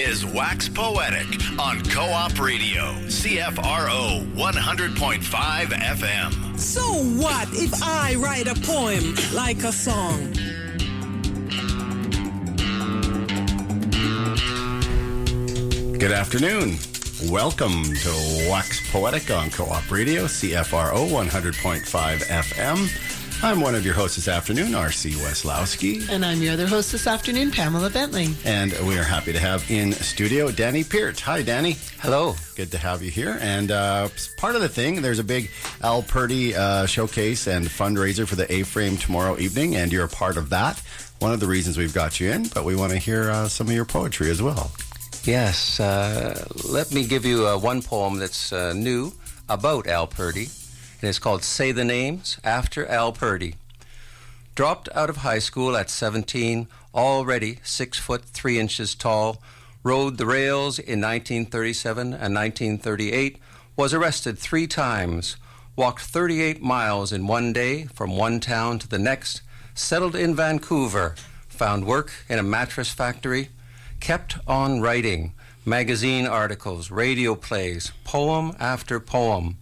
is Wax Poetic on Co op Radio, CFRO 100.5 FM. So what if I write a poem like a song? Good afternoon. Welcome to Wax Poetic on Co op Radio, CFRO 100.5 FM. I'm one of your hosts this afternoon, R.C. Weslowski. And I'm your other host this afternoon, Pamela Bentley. And we are happy to have in studio Danny Peart. Hi, Danny. Hello. Good to have you here. And uh, part of the thing, there's a big Al Purdy uh, showcase and fundraiser for the A Frame tomorrow evening, and you're a part of that. One of the reasons we've got you in, but we want to hear uh, some of your poetry as well. Yes. Uh, let me give you uh, one poem that's uh, new about Al Purdy, and it's called Say the Names After Al Purdy. Dropped out of high school at 17, already six foot three inches tall, rode the rails in 1937 and 1938, was arrested three times, walked 38 miles in one day from one town to the next, settled in Vancouver, found work in a mattress factory, kept on writing magazine articles, radio plays, poem after poem,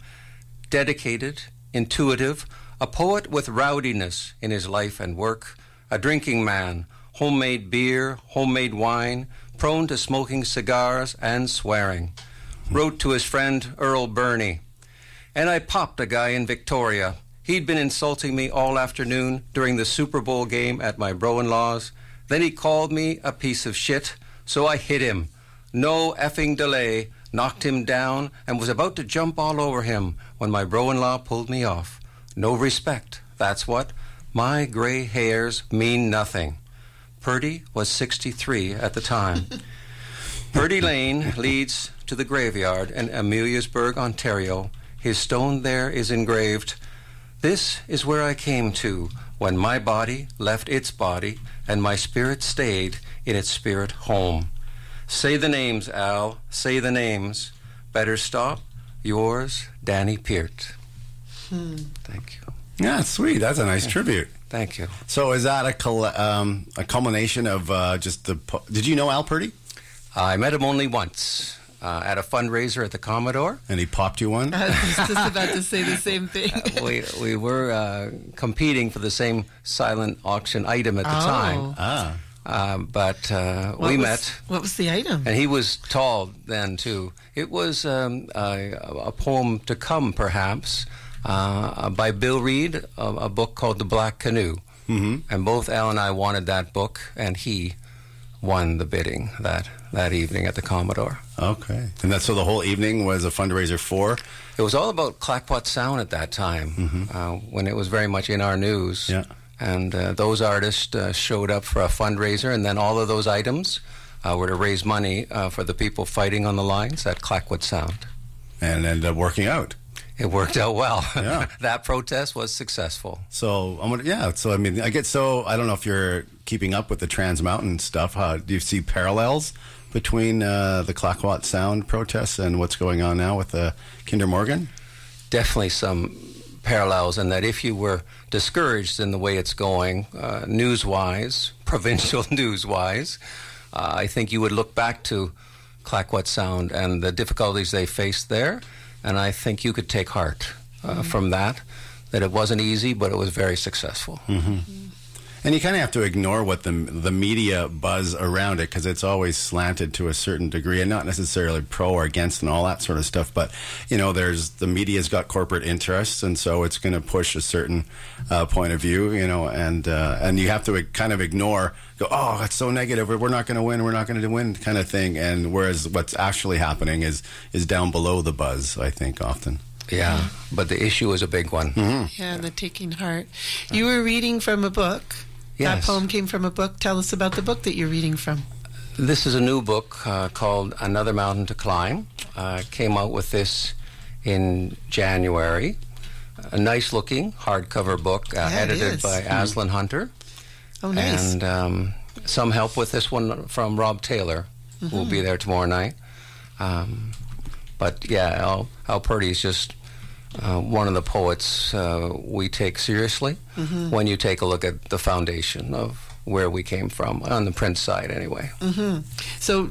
dedicated, intuitive, a poet with rowdiness in his life and work, a drinking man, homemade beer, homemade wine, prone to smoking cigars and swearing. Wrote to his friend Earle Birney, and I popped a guy in Victoria. He'd been insulting me all afternoon during the Super Bowl game at my bro in law's. Then he called me a piece of shit, so I hit him. No effing delay, knocked him down, and was about to jump all over him when my bro in law pulled me off. No respect, that's what. My gray hairs mean nothing. Purdy was 63 at the time. Purdy Lane leads to the graveyard in Ameliasburg, Ontario. His stone there is engraved This is where I came to when my body left its body and my spirit stayed in its spirit home. Say the names, Al. Say the names. Better stop. Yours, Danny Peart. Hmm. Thank you. Yeah, sweet. That's a nice tribute. Thank you. So, is that a col- um, a culmination of uh, just the? Po- Did you know Al Purdy? I met him only once uh, at a fundraiser at the Commodore. And he popped you one. I was just about to say the same thing. we we were uh, competing for the same silent auction item at the Oh. time. Ah. Um, but uh, we was- met. What was the item? And he was tall then too. It was um, a, a poem to come, perhaps, uh, by Bill Reid, a, a book called The Black Canoe. Mm-hmm. And both Al and I wanted that book, and he won the bidding that that evening at the Commodore. Okay. And that so the whole evening was a fundraiser for. It was all about Clayoquot Sound at that time, uh, when it was very much in our news. Mm-hmm. Yeah. And uh, those artists uh, showed up for a fundraiser, and then all of those items uh, were to raise money uh, for the people fighting on the lines at Clayoquot Sound. And ended up working out. It worked out well. Yeah. that protest was successful. So I'm gonna, yeah. So I mean, I get so I don't know if you're keeping up with the Trans Mountain stuff. How do you see parallels between uh, the Clayoquot Sound protests and what's going on now with uh, Kinder Morgan? Definitely some parallels in that if you were discouraged in the way it's going, uh, news wise, provincial news wise, uh, I think you would look back to Clayoquot Sound and the difficulties they faced there. And I think you could take heart uh, from that, that it wasn't easy, but it was very successful. And you kind of have to ignore what the the media buzz around it because it's always slanted to a certain degree, and not necessarily pro or against and all that sort of stuff. But you know, there's the media's got corporate interests, and so it's going to push a certain uh, point of view. You know, and uh, and you have to kind of ignore, go, oh, it's so negative. We're not going to win. We're not going to win, kind of thing. And whereas what's actually happening is is down below the buzz. I think often. Yeah, but the issue is a big one. Yeah, the taking heart. You were reading from a book. Yes. That poem came from a book. Tell us about the book that you're reading from. This is a new book uh, called Another Mountain to Climb. Uh, came out with this in January. A nice looking hardcover book uh, Yeah, edited is. by Aislinn Hunter. Oh, nice. And um, some help with this one from Rob Taylor, who will Mm-hmm. be there tomorrow night. Um, but yeah, Al, Al Purdy is just uh, one of the poets uh, we take seriously Mm-hmm. when you take a look at the foundation of where we came from, on the print side anyway. Mm-hmm. So,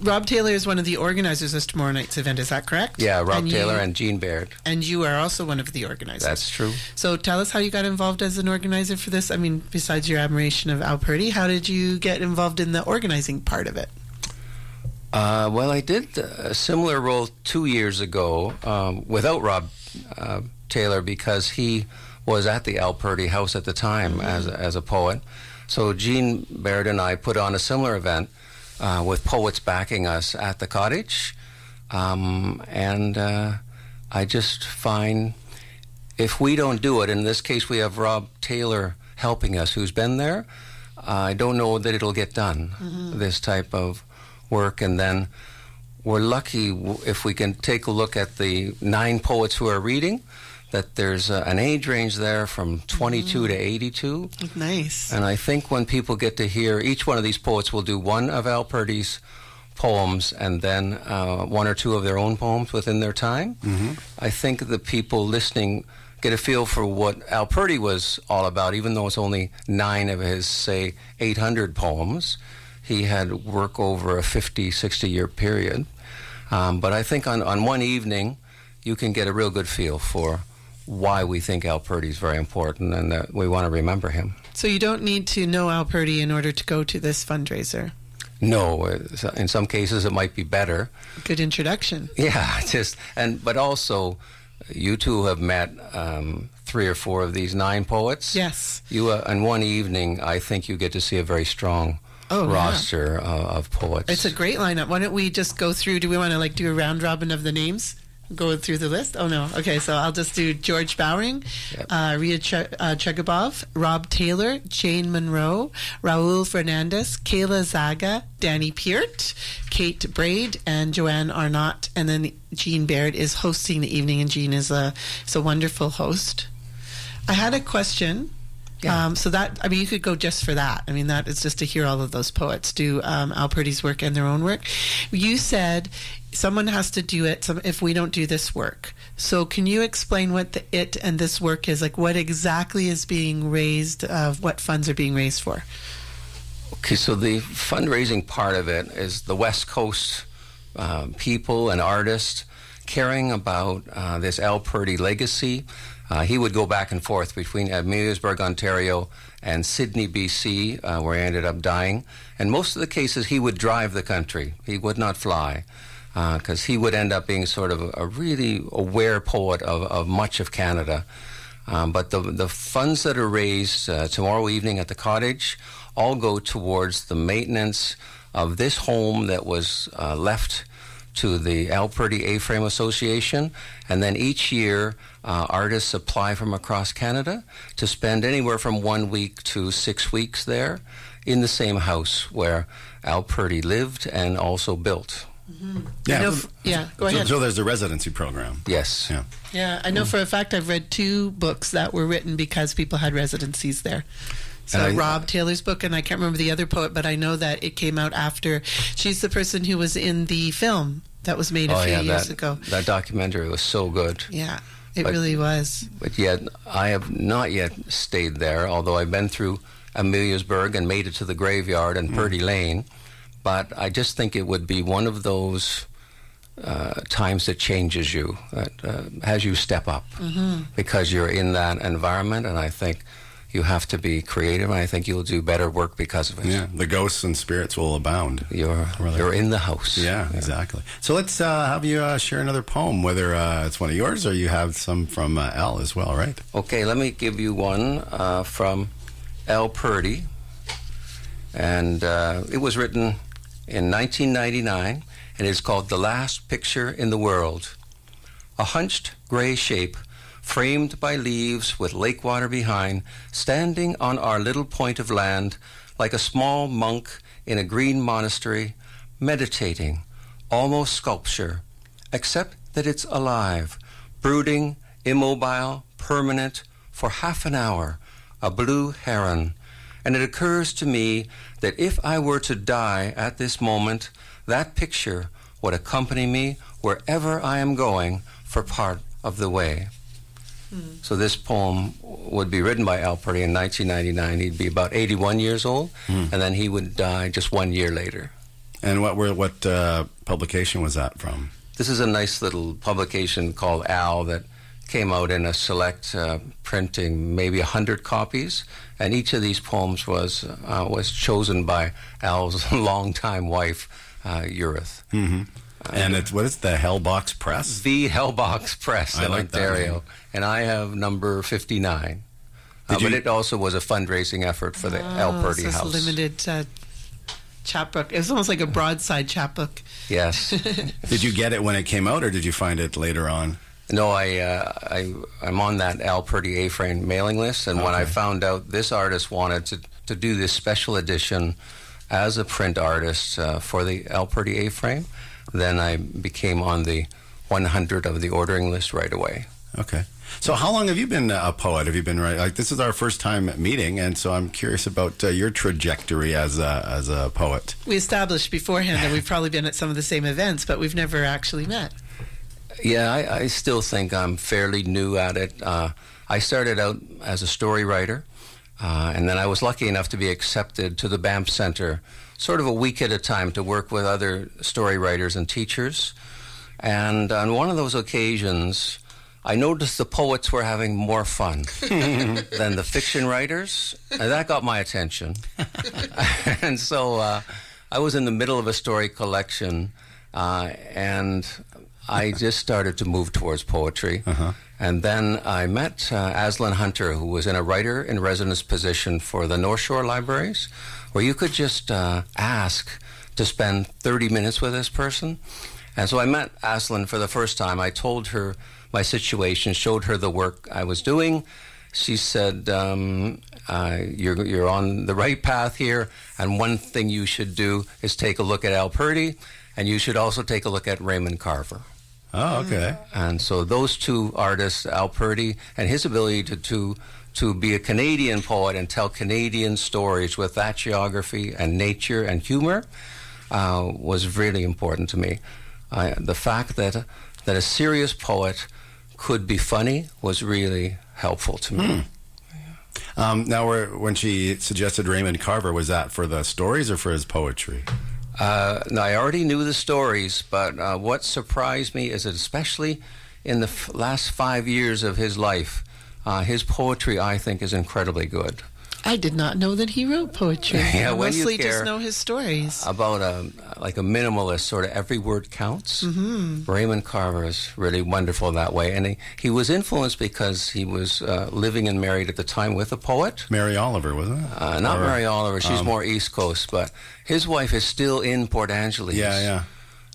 Rob Taylor is one of the organizers of tomorrow night's event. Is that correct? Yeah, Rob And Taylor you, and Jean Baird. and you are also one of the organizers. That's true. So tell us how you got involved as an organizer for this. I mean, besides your admiration of Al Purdy, how did you get involved in the organizing part of it? Uh, well, I did a similar role two years ago um, without Rob uh, Taylor because he was at the Al Purdy House at the time as, a- as a poet. So Jean Baird and I put on a similar event uh, with poets backing us at the cottage. Um, and uh, I just find if we don't do it, in this case we have Rob Taylor helping us, who's been there, I don't know that it'll get done, this type of work. And then we're lucky if we can take a look at the nine poets who are reading, that there's uh, an age range there from 22 to 82. Nice. And I think when people get to hear, each one of these poets will do one of Al Purdy's poems and then uh, one or two of their own poems within their time. I think the people listening get a feel for what Al Purdy was all about, even though it's only nine of his, say, 800 poems. He had work over a 50, 60 year period. Um, but I think on, on one evening, you can get a real good feel for why we think Al Purdy is very important and that we want to remember him. So you don't need to know Al Purdy in order to go to this fundraiser. No, in some cases it might be better. Good introduction. Yeah, just and but also, you two have met um, three or four of these nine poets. Yes. You uh, in one evening, I think you get to see a very strong Oh, yeah. roster uh, of poets. It's a great lineup. Why don't we just go through? Do we want to like do a round robin of the names? Go through the list? Oh no. Okay, so I'll just do George Bowering, Yep. uh, Rita Ch- uh, Chegabov, Rob Taylor, Jane Munro, Raoul Fernandes, Kayla Czaga, Danny Peart, Kate Braid, and Joanne Arnott. And then Jean Baird is hosting the evening, and Jean is a is a wonderful host. I had a question. Yeah. Um, so that I mean, you could go just for that. I mean, that is just to hear all of those poets do um, Al Purdy's work and their own work. You said someone has to do it some, if we don't do this work. So can you explain what the it and this work is? Like, what exactly is being raised? Of what funds are being raised for? Okay, so the fundraising part of it is the West Coast um, people and artists caring about uh, this Al Purdy legacy. Uh, he would go back and forth between Ameliasburg, Ontario, and Sidney, BC, uh, where he ended up dying. And most of the cases, he would drive the country. He would not fly because he would end up being sort of a, a really aware poet of, of much of Canada. Um, but the, the funds that are raised uh, tomorrow evening at the cottage all go towards the maintenance of this home that was uh, left to the Al Purdy A-Frame Association. And then each year, uh, artists apply from across Canada to spend anywhere from one week to six weeks there in the same house where Al Purdy lived and also built. Yeah, I know f- yeah, go so, ahead. so there's a residency program. Yes. Yeah. Yeah, I know for a fact I've read two books that were written because people had residencies there. So I- Rob Taylor's book, and I can't remember the other poet, but I know that it came out after. She's the person who was in the film that was made a oh, few yeah, years that, ago. that documentary was so good. Yeah, it But- really was. But yet, I have not yet stayed there, although I've been through Ameliasburg and made it to the graveyard and Purdy Lane. But I just think it would be one of those uh, times that changes you, that uh, has you step up because you're in that environment. And I think you have to be creative, and I think you'll do better work because of it. Yeah, the ghosts and spirits will abound. You're, Really? you're in the house. Yeah, exactly. So let's uh, have you uh, share another poem, whether uh, it's one of yours or you have some from uh, Al as well, right? Okay, let me give you one uh, from Al Purdy. And uh, it was written in 1999, and it's called The Last Picture in the World. A hunched gray shape, framed by leaves with lake water behind, standing on our little point of land, like a small monk in a green monastery, meditating, almost sculpture, except that it's alive, brooding, immobile, permanent, for half an hour, a blue heron. And it occurs to me that if I were to die at this moment, that picture would accompany me wherever I am going for part of the way. So this poem would be written by Al Purdy in 1999. He'd be about 81 years old, and then he would die just one year later. And what were what uh, publication was that from? This is a nice little publication called Al that came out in a select uh, printing, maybe 100 copies, and each of these poems was uh, was chosen by Al's longtime wife, uh, Eurithe. Mm-hmm. And it's what is the Hellbox Press? The Hellbox Press I in like Ontario, name. and I have number 59. Uh, Did but it also was a fundraising effort for the Al Oh, Purdy so House. limited uh, chapbook. was almost like a broadside chapbook. Yes. Did you get it when it came out, or did you find it later on? No, I, uh, I, I'm on that Al Purdy A-frame mailing list, and when I found out this artist wanted to, to do this special edition as a print artist uh, for the Al Purdy A-frame, then I became on the 100 of the ordering list right away. Okay. So, how long have you been a poet? Have you been writing? Like, this is our first time meeting, and so I'm curious about uh, your trajectory as a as a poet. We established beforehand that we've probably been at some of the same events, but we've never actually met. Yeah, I, I still think I'm fairly new at it. Uh, I started out as a story writer, uh, and then I was lucky enough to be accepted to the Banff Center, sort of a week at a time, to work with other story writers and teachers. And on one of those occasions, I noticed the poets were having more fun than the fiction writers, and that got my attention. and so uh, I was in the middle of a story collection, uh, and I just started to move towards poetry. And then I met uh, Aislinn Hunter, who was in a writer in residence position for the North Shore Libraries, where you could just uh, ask to spend 30 minutes with this person. And so I met Aislinn for the first time. I told her my situation, showed her the work I was doing. She said, um, uh, you're, you're on the right path here, and one thing you should do is take a look at Al Purdy, and you should also take a look at Raymond Carver. Oh, okay. And so those two artists, Al Purdy and his ability to, to, to be a Canadian poet and tell Canadian stories with that geography and nature and humor, uh, was really important to me. I, the fact that, that a serious poet could be funny was really helpful to me. Um, now, when she suggested Raymond Carver, was that for the stories or for his poetry? Uh, now, I already knew the stories, but uh, what surprised me is that, especially in the f- last five years of his life, uh, his poetry, I think, is incredibly good. I did not know that he wrote poetry. Yeah, I when you mostly care just know his stories. About a like a minimalist, sort of every word counts. Mm-hmm. Raymond Carver is really wonderful that way, and he, he was influenced because he was uh, living and married at the time with a poet. Mary Oliver, wasn't it? Uh, not Or- Mary Oliver; she's um, more East Coast, but his wife is still in Port Angeles. Yeah, yeah.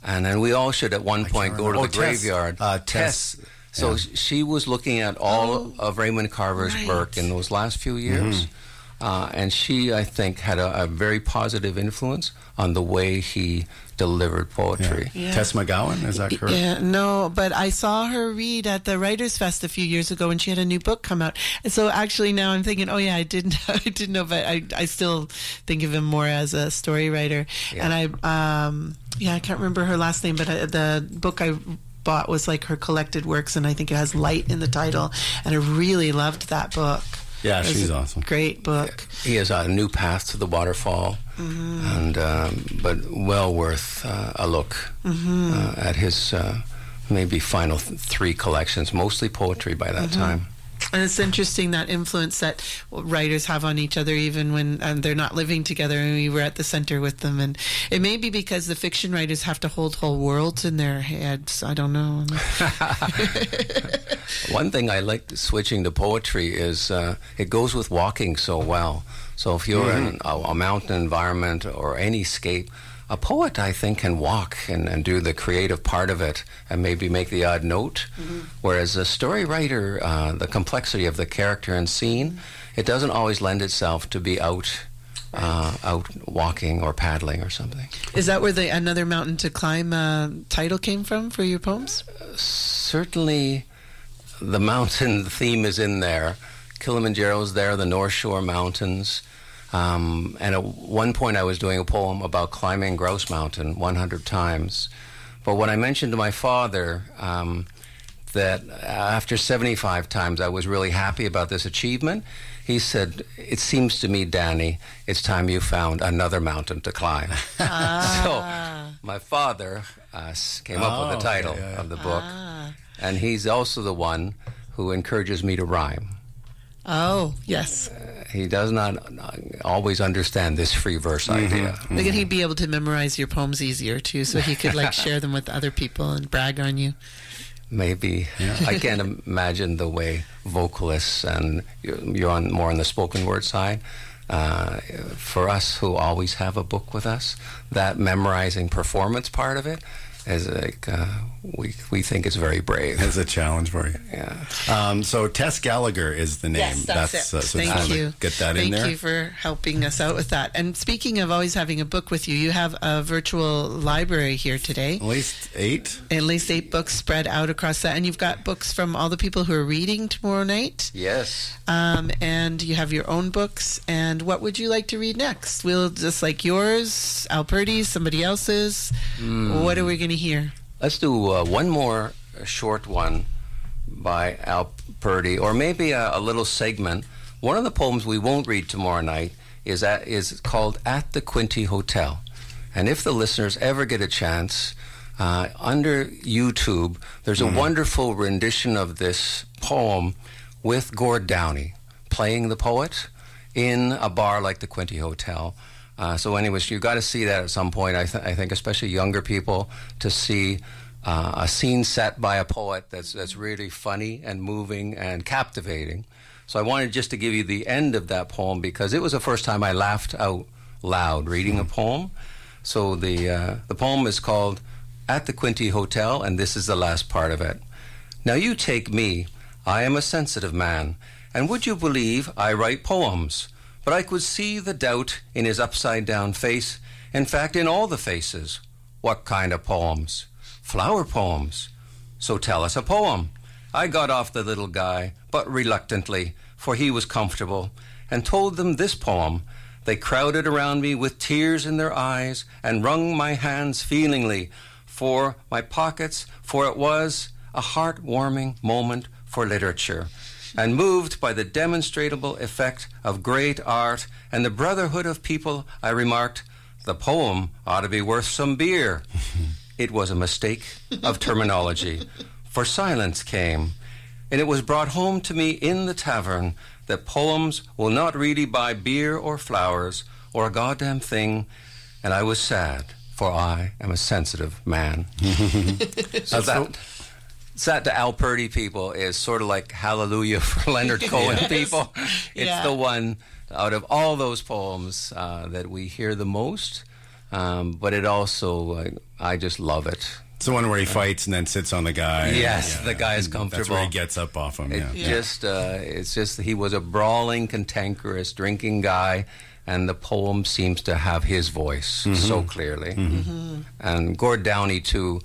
And then we all should at one point go to remember. the Oh, Tess. graveyard. Uh, Tess. Tess. So Yeah. she was looking at all of Raymond Carver's right. work in those last few years. Mm-hmm. Uh, and she, I think, had a, a very positive influence on the way he delivered poetry. Yeah. Tess McGowan, is that correct? Yeah, no, but I saw her read at the Writers Fest a few years ago when she had a new book come out. And so actually now I'm thinking, oh yeah, I didn't, I didn't know, but I, I still think of him more as a story writer. Yeah. And I, um, yeah, I can't remember her last name, but I, the book I bought was like her collected works, and I think it has light in the title. And I really loved that book. Yeah, It was she's a awesome. Great book. He has a new path to the waterfall, and um, but well worth uh, a look uh, at his uh, maybe final th- three collections, mostly poetry by that time. And it's interesting that influence that writers have on each other, even when um, they're not living together. And we were at the center with them, and it may be because the fiction writers have to hold whole worlds in their heads. I don't know. One thing I like switching to poetry is uh, it goes with walking so well. So if you're in a, a mountain environment or any scape, a poet, I think, can walk and, and do the creative part of it and maybe make the odd note. Whereas a story writer, uh, the complexity of the character and scene, it doesn't always lend itself to be out uh, out walking or paddling or something. Is that where the another mountain to climb uh, title came from for your poems? Certainly, the mountain theme is in there. Kilimanjaro's there, the North Shore Mountains. Um, and at one point, I was doing a poem about climbing Grouse Mountain 100 times. But when I mentioned to my father um, that after 75 times I was really happy about this achievement, he said, It seems to me, Danny, it's time you found another mountain to climb. so my father uh, came up with Oh, the title yeah, yeah, yeah. of the book. And he's also the one who encourages me to rhyme. Oh, yes. He does not uh, always understand this free verse idea. Look at he'd be able to memorize your poems easier too, so he could like share them with other people and brag on you. Maybe I can't imagine the way vocalists and you're you're on more on the spoken word side. Uh, for us who always have a book with us, that memorizing performance part of it is like uh, we we think it's very brave. It's a challenge for you. Yeah. Um, so Tess Gallagher is the name. Yes, that's, it. uh, so just Thank wanted to you. Get that Thank in there. Thank you for helping us out with that. And speaking of always having a book with you, you have a virtual library here today. At least eight. At least eight books spread out across that, and you've got books from all the people who are reading tomorrow night. Yes. Um, and you have your own books. And what would you like to read next? We'll just like yours, Al Purdy's, somebody else's. Hmm. What are we going to hear? Let's do uh, one more short one by Al Purdy, or maybe a, a little segment. One of the poems we won't read tomorrow night is at, is called "At the Quinte Hotel," and if the listeners ever get a chance, uh, under YouTube, there's a wonderful rendition of this poem with Gord Downie playing the poet in a bar like the Quinte Hotel. Uh, so, anyways, you've got to see that at some point. I, th- I think, especially younger people, to see uh, a scene set by a poet that's that's really funny and moving and captivating. So, I wanted just to give you the end of that poem because it was the first time I laughed out loud reading a poem. So, the uh, the poem is called "At the Quinte Hotel," and this is the last part of it. Now, you take me. I am a sensitive man, and would you believe I write poems? But I could see the doubt in his upside down face, in fact, in all the faces. What kind of poems? Flower poems. So tell us a poem. I got off the little guy, but reluctantly, for he was comfortable, and told them this poem. They crowded around me with tears in their eyes and wrung my hands feelingly for my pockets, for it was a heart-warming moment for literature and moved by the demonstrable effect of great art and the brotherhood of people, I remarked, the poem ought to be worth some beer. it was a mistake of terminology, for silence came, and it was brought home to me in the tavern that poems will not really buy beer or flowers or a goddamn thing, and I was sad, for I am a sensitive man. so that that to Al Purdy people is sort of like hallelujah for Leonard Cohen people. It's Yeah. the one out of all those poems uh, that we hear the most. Um, but it also, uh, I just love it. It's the one where he fights and then sits on the guy. Yes, the guy is comfortable. That's where he gets up off him. It Yeah. just, uh, it's just he was a brawling, cantankerous, drinking guy, and the poem seems to have his voice Mm-hmm. so clearly. And Gord Downie too,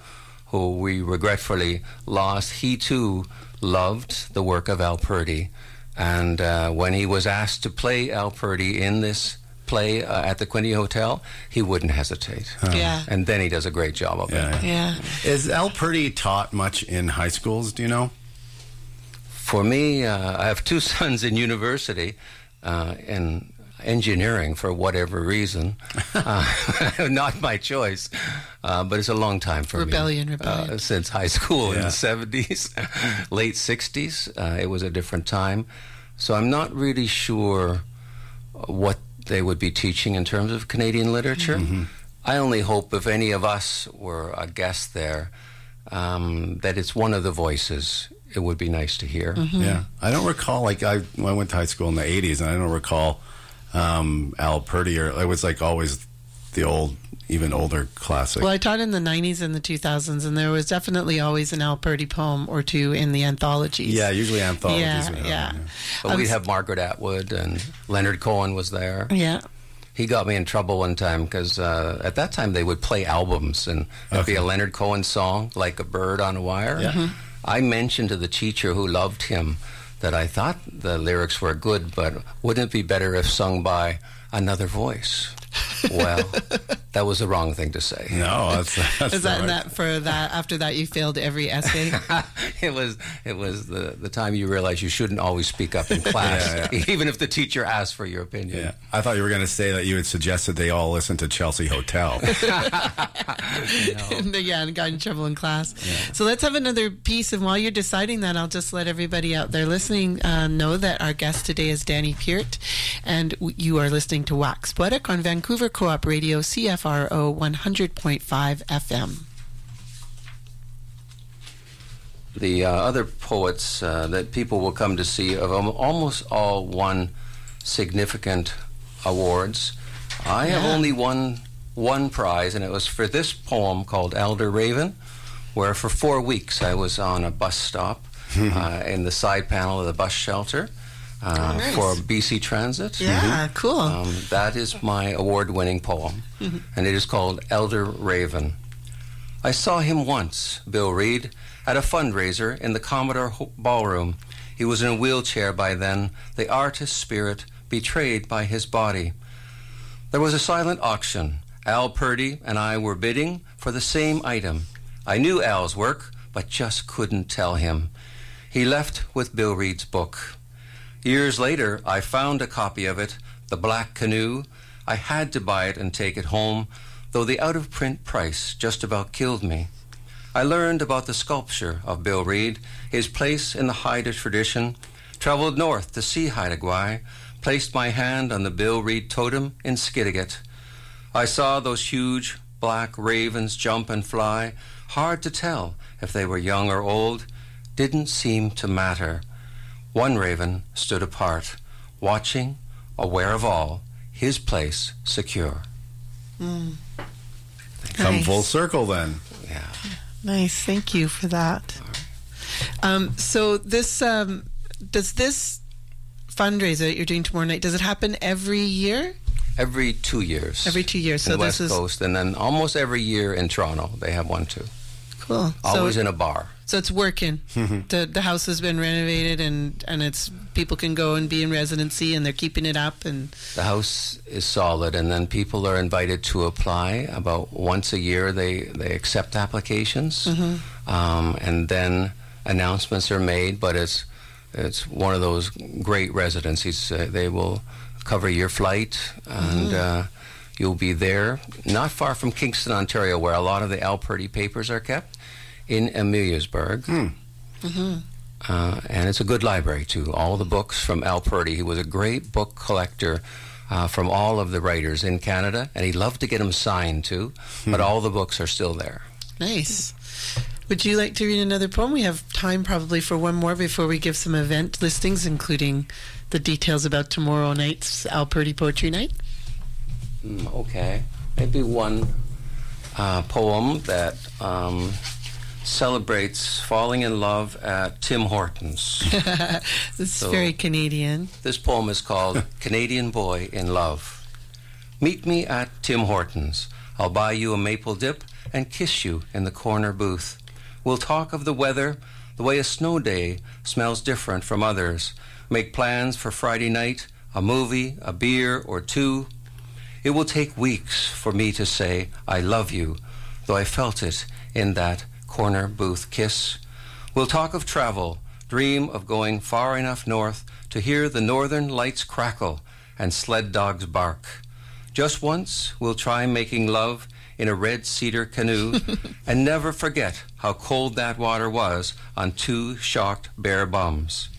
who we regretfully lost, he too loved the work of Al Purdy, and uh, when he was asked to play Al Purdy in this play uh, at the Quinte Hotel, he wouldn't hesitate. Yeah. And then he does a great job of Yeah. it. Yeah. Is Al Purdy taught much in high schools? Do you know? For me, uh, I have two sons in university uh, in engineering for whatever reason. uh, not my choice, uh, but it's a long time for Rebellion, me. rebellion. Uh, since high school in the 70s, late 60s, uh, it was a different time. So I'm not really sure what they would be teaching in terms of Canadian literature. I only hope if any of us were a guest there, um, that it's one of the voices. It would be nice to hear. Yeah, I don't recall. Like I, I went to high school in the '80s, and I don't recall um, Al Purdy or it was like always the old, even older classic. Well, I taught in the 90s and the 2000s, and there was definitely always an Al Purdy poem or two in the anthologies. yeah, usually anthologies. Yeah, would have yeah. But Um, we'd have Margaret Atwood and Leonard Cohen was there. Yeah. he got me in trouble one time because uh, at that time they would play albums and it'd be a Leonard Cohen song like a bird on a wire. Yeah. Mhm. I mentioned to the teacher who loved him that I thought the lyrics were good, but wouldn't it be better if sung by another voice? Well, that was the wrong thing to say. No, that's, that's Is that right. that for that? After that, you failed every essay. it was it was the, the time you realize you shouldn't always speak up in class, Yeah, even if the teacher asks for your opinion. Yeah, I thought you were going to say that you had suggested they all listen to Chelsea Hotel. And, yeah, and got in trouble in class. So let's have another piece. And while you're deciding that, I'll just let everybody out there listening uh, know that our guest today is Danny Peart, and you are listening to Wax Poetic on Vancouver Co-op Radio, CFRO 100.5 FM. The uh, other poets uh, that people will come to see have almost all won significant awards. I have Yeah. only won one prize, and it was for this poem called Elder Raven, where for four weeks I was on a bus stop uh, in the side panel of the bus shelter uh, Oh, nice. for BC Transit. Yeah, cool. Um, that is my award winning poem, and it is called Elder Raven. I saw him once, Bill Reid, at a fundraiser in the Commodore Ballroom. He was in a wheelchair by then, the artist spirit betrayed by his body. There was a silent auction. Al Purdy and I were bidding for the same item. I knew Al's work, but just couldn't tell him. He left with Bill Reid's book. Years later, I found a copy of it, The Black Canoe. I had to buy it and take it home, though the out of print price just about killed me. I learned about the sculpture of Bill Reid, his place in the Haida tradition, traveled north to see Haida Gwaii, placed my hand on the Bill Reid totem in Skidegate. I saw those huge black ravens jump and fly, hard to tell if they were young or old, didn't seem to matter. One raven stood apart, watching, aware of all, his place secure. Come Nice. full circle then. Yeah. Nice, thank you for that. Um, so this um, does this fundraiser that you're doing tomorrow night? Does it happen every year? Every two years. Every two years. in So the this West is Coast, and then almost every year in Toronto they have one too. cool. Always so, in a bar. So it's working. the the house has been renovated and and it's people can go and be in residency and they're keeping it up and The house is solid, and then people are invited to apply. About once a year, they they accept applications, um, and then announcements are made. But it's it's one of those great residencies. Uh, they will cover your flight, and uh, you'll be there, not far from Kingston, Ontario, where a lot of the Al Purdy papers are kept, in Ameliasburg. Uh, and it's a good library too. All the books from Al Purdy. He was a great book collector uh, from all of the writers in Canada, and he loved to get them signed too. But all the books are still there. nice. Would you like to read another poem? We have time probably for one more before we give some event listings, including the details about tomorrow night's Al Purdy Poetry Night. Mm, okay, maybe one uh, poem that um, celebrates falling in love at Tim Hortons. This is So- very Canadian. This poem is called Canadian Boy in Love. Meet me at Tim Hortons. I'll buy you a maple dip and kiss you in the corner booth. We'll talk of the weather, the way a snow day smells different from others. Make plans for Friday night, a movie, a beer or two. It will take weeks for me to say, I love you, though I felt it in that corner booth kiss. We'll talk of travel, dream of going far enough north to hear the northern lights crackle and sled dogs bark. Just once, we'll try making love in a red cedar canoe and never forget how cold that water was on two shocked bare bums.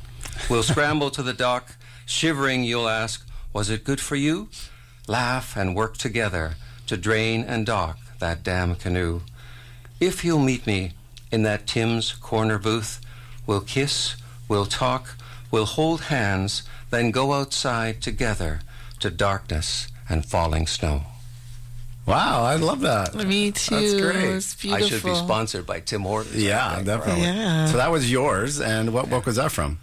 We'll scramble to the dock, shivering, you'll ask, Was it good for you? Laugh and work together to drain and dock that damn canoe. If you'll meet me in that Tim's corner booth, we'll kiss, we'll talk, we'll hold hands, then go outside together to darkness and falling snow. Wow, I love that. Me too. That's great. It's beautiful. I should be sponsored by Tim Hortons. Yeah, definitely. Yeah. So that was yours, and what book was that from?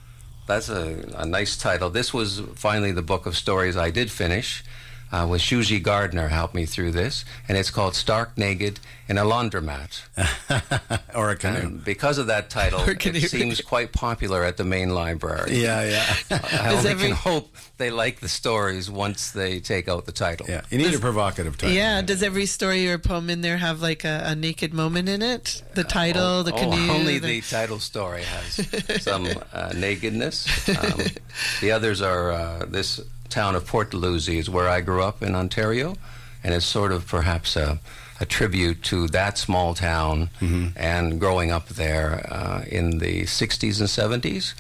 That's a, a nice title. This was finally the book of stories I did finish. Uh, with Shuji Gardner helped me through this, and it's called Stark Naked in a Laundromat. or a canoe. And because of that title, Or a canoe. it seems quite popular at the main library. Yeah, yeah. I Does only every- can hope they like the stories once they take out the title. yeah. You need a provocative title. Yeah. Does every story or poem in there have like a, a naked moment in it? The title, the Oh, canoe. only the- the title story has some uh, nakedness. Um, the others are uh, this town of Port Dalhousie is where I grew up in Ontario, and it's sort of perhaps a, a tribute to that small town Mm-hmm. and growing up there uh, in the 60s and 70s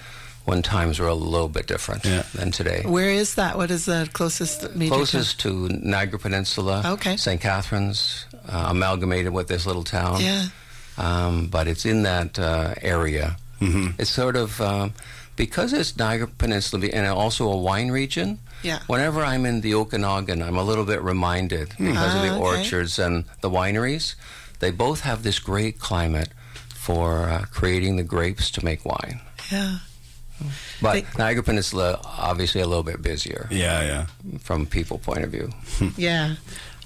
when times were a little bit different Yeah. than today. Where is that? What is the closest major Closest to Niagara Peninsula, Okay. St. Catharines, uh, amalgamated with this little town town? Yeah. um, but it's in that uh, area. Mm-hmm. It's sort of um, because it's Niagara Peninsula and also a wine region. Yeah. Whenever I'm in the Okanagan, I'm a little bit reminded because of the Ah, okay. orchards and the wineries. They both have this great climate for uh, creating the grapes to make wine. Yeah. But They- Niagara Peninsula, obviously, a little bit busier Yeah, yeah. from people point of view. Yeah.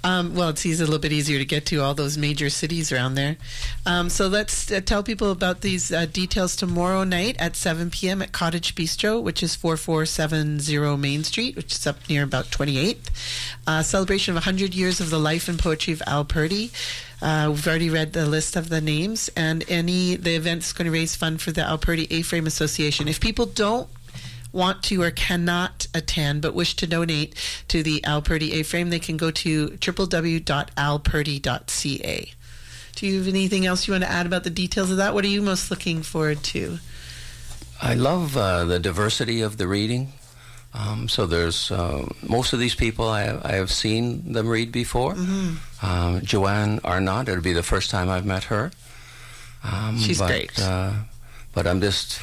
Um, well, it's easy, a little bit easier to get to all those major cities around there. Um, so let's uh, tell people about these uh, details tomorrow night at 7 p.m. at Cottage Bistro, which is 4470 Main Street, which is up near about 28th. Uh, celebration of 100 years of the life and poetry of Al Purdy. Uh, we've already read the list of the names, and any the event's going to raise fund for the Al Purdy A-Frame Association. If people don't want to or cannot attend but wish to donate to the Al Purdy A-Frame, they can go to www.alpurdy.ca. Do you have anything else you want to add about the details of that? What are you most looking forward to? I love uh, the diversity of the reading. Um, so there's uh, most of these people I, I have seen them read before. Um, Joanne Arnott, it'll be the first time I've met her. Um, She's but, great. Uh, but I'm just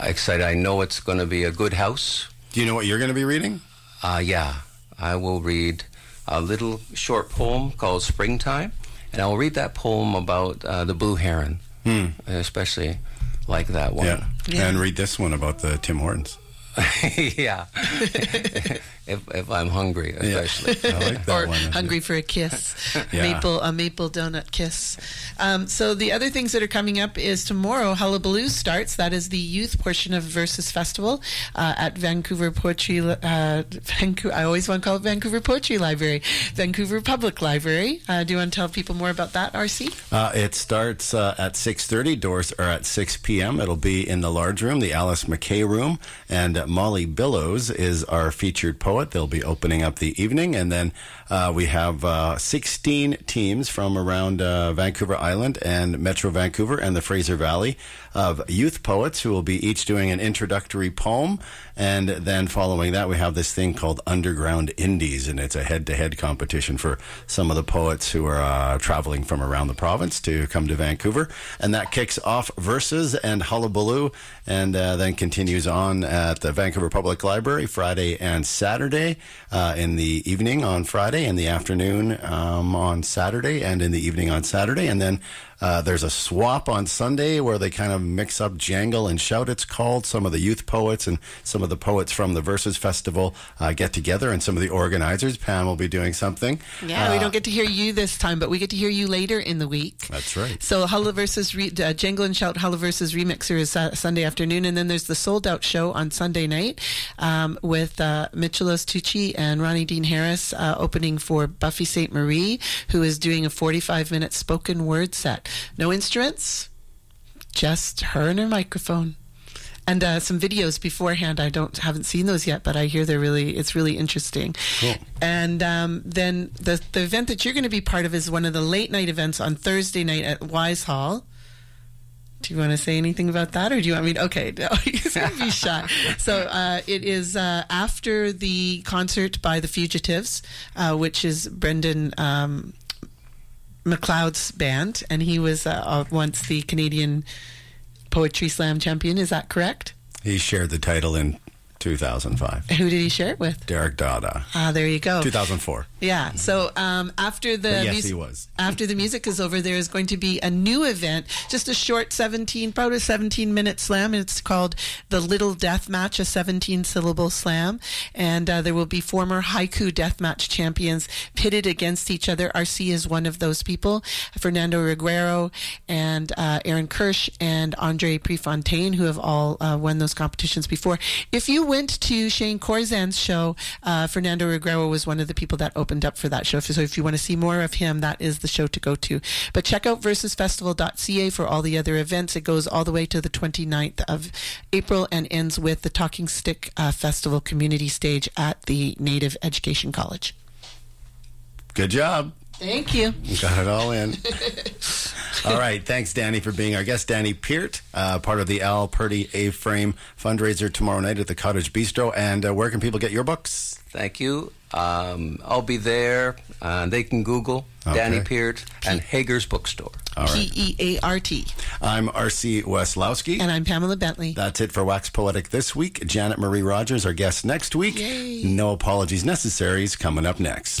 excited. I know it's going to be a good house. Do you know what you're going to be reading? Uh, yeah, I will read a little short poem called Springtime, and I'll read that poem about uh, the blue heron, Hmm. Especially like that one. Yeah. Yeah. And read this one about the Tim Hortons. yeah. if, if I'm hungry, especially. I like that or one. hungry for a kiss, Yeah. maple a maple donut kiss. Um, so the other things that are coming up is tomorrow Hullabaloo starts. That is the youth portion of Verses Festival uh, at Vancouver Poetry. Uh, Vancouver. I always want to call it Vancouver Poetry Library, Vancouver Public Library. Uh, do you want to tell people more about that, RC? Uh, it starts uh, at 6.30. Doors are at 6 p.m. It'll be in the large room, the Alice MacKay room. And uh, Molly Billows is our featured poet. They'll be opening up the evening. And then uh, we have uh, 16 teams from around uh, Vancouver Island and Metro Vancouver and the Fraser Valley of youth poets who will be each doing an introductory poem. And then following that, we have this thing called Underground Indies, and it's a head to head competition for some of the poets who are uh, traveling from around the province to come to Vancouver. And that kicks off Verses and Hullabaloo, and uh, then continues on at the Vancouver Public Library Friday and Saturday uh, in the evening on Friday, in the afternoon um, on Saturday, and in the evening on Saturday. And then uh, there's a swap on Sunday where they kind of mix up jangle and shout. It's called some of the youth poets and some of the poets from the Verses Festival uh, get together, and some of the organizers. Pam will be doing something. Yeah, we Uh, don't get to hear you this time, but we get to hear you later in the week. That's right. So Hulla Verses, Re- uh, Jangle and Shout Hulla Verses Remixer is uh, Sunday afternoon, and then there's the Sold Out show on Sunday night um, with uh, Michelos Tucci and Ronnie Dean Harris uh, opening for Buffy Sainte-Marie, who is doing a 45 minute spoken word set. No instruments, just her and her microphone. And uh, some videos beforehand. I don't haven't seen those yet, but I hear they're really it's really interesting. Cool. And um, then the the event that you're going to be part of is one of the late night events on Thursday night at Wise Hall. Do you want to say anything about that, or do you want me to? Okay, no, he's going to be shy. So uh, it is uh, after the concert by the Fugitives, uh, which is Brendan um, McLeod's band, and he was uh, uh, once the Canadian Poetry Slam champion. Is that correct? He shared the title in 2005. Who did he share it with? Derek Dada. Ah, there you go. 2004. Yeah. So um, after the But yes, mus- he was. after the music is over, there is going to be a new event, just a short 17, about a 17 minute slam. It's called the Little Death Match, a 17 syllable slam, and uh, there will be former haiku death match champions pitted against each other. RC is one of those people. Fernando Reguero and uh, Aaron Kirsch and Andre Prefontaine, who have all uh, won those competitions before. If you went to Shane Koyczan's show, uh, Fernando Reguero was one of the people that opened up for that show. So if you want to see more of him, that is the show to go to. But check out versesfestival.ca for all the other events. It goes all the way to the 29th of April and ends with the Talking Stick uh, Festival community stage at the Native Education College. Good job. Thank you. You got it all in. all right. Thanks, Danny, for being our guest. Danny Peart, uh, part of the Al Purdy A Frame fundraiser tomorrow night at the Cottage Bistro. And uh, where can people get your books? Thank you. Um, I'll be there. Uh, they can Google Okay. Danny Peart and Hager's Bookstore. All right. P E A R T. I'm R.C. Weslowski. And I'm Pamela Bentley. That's it for Wax Poetic this week. Janet Marie Rogers, our guest next week. Yay. No apologies necessary is coming up next.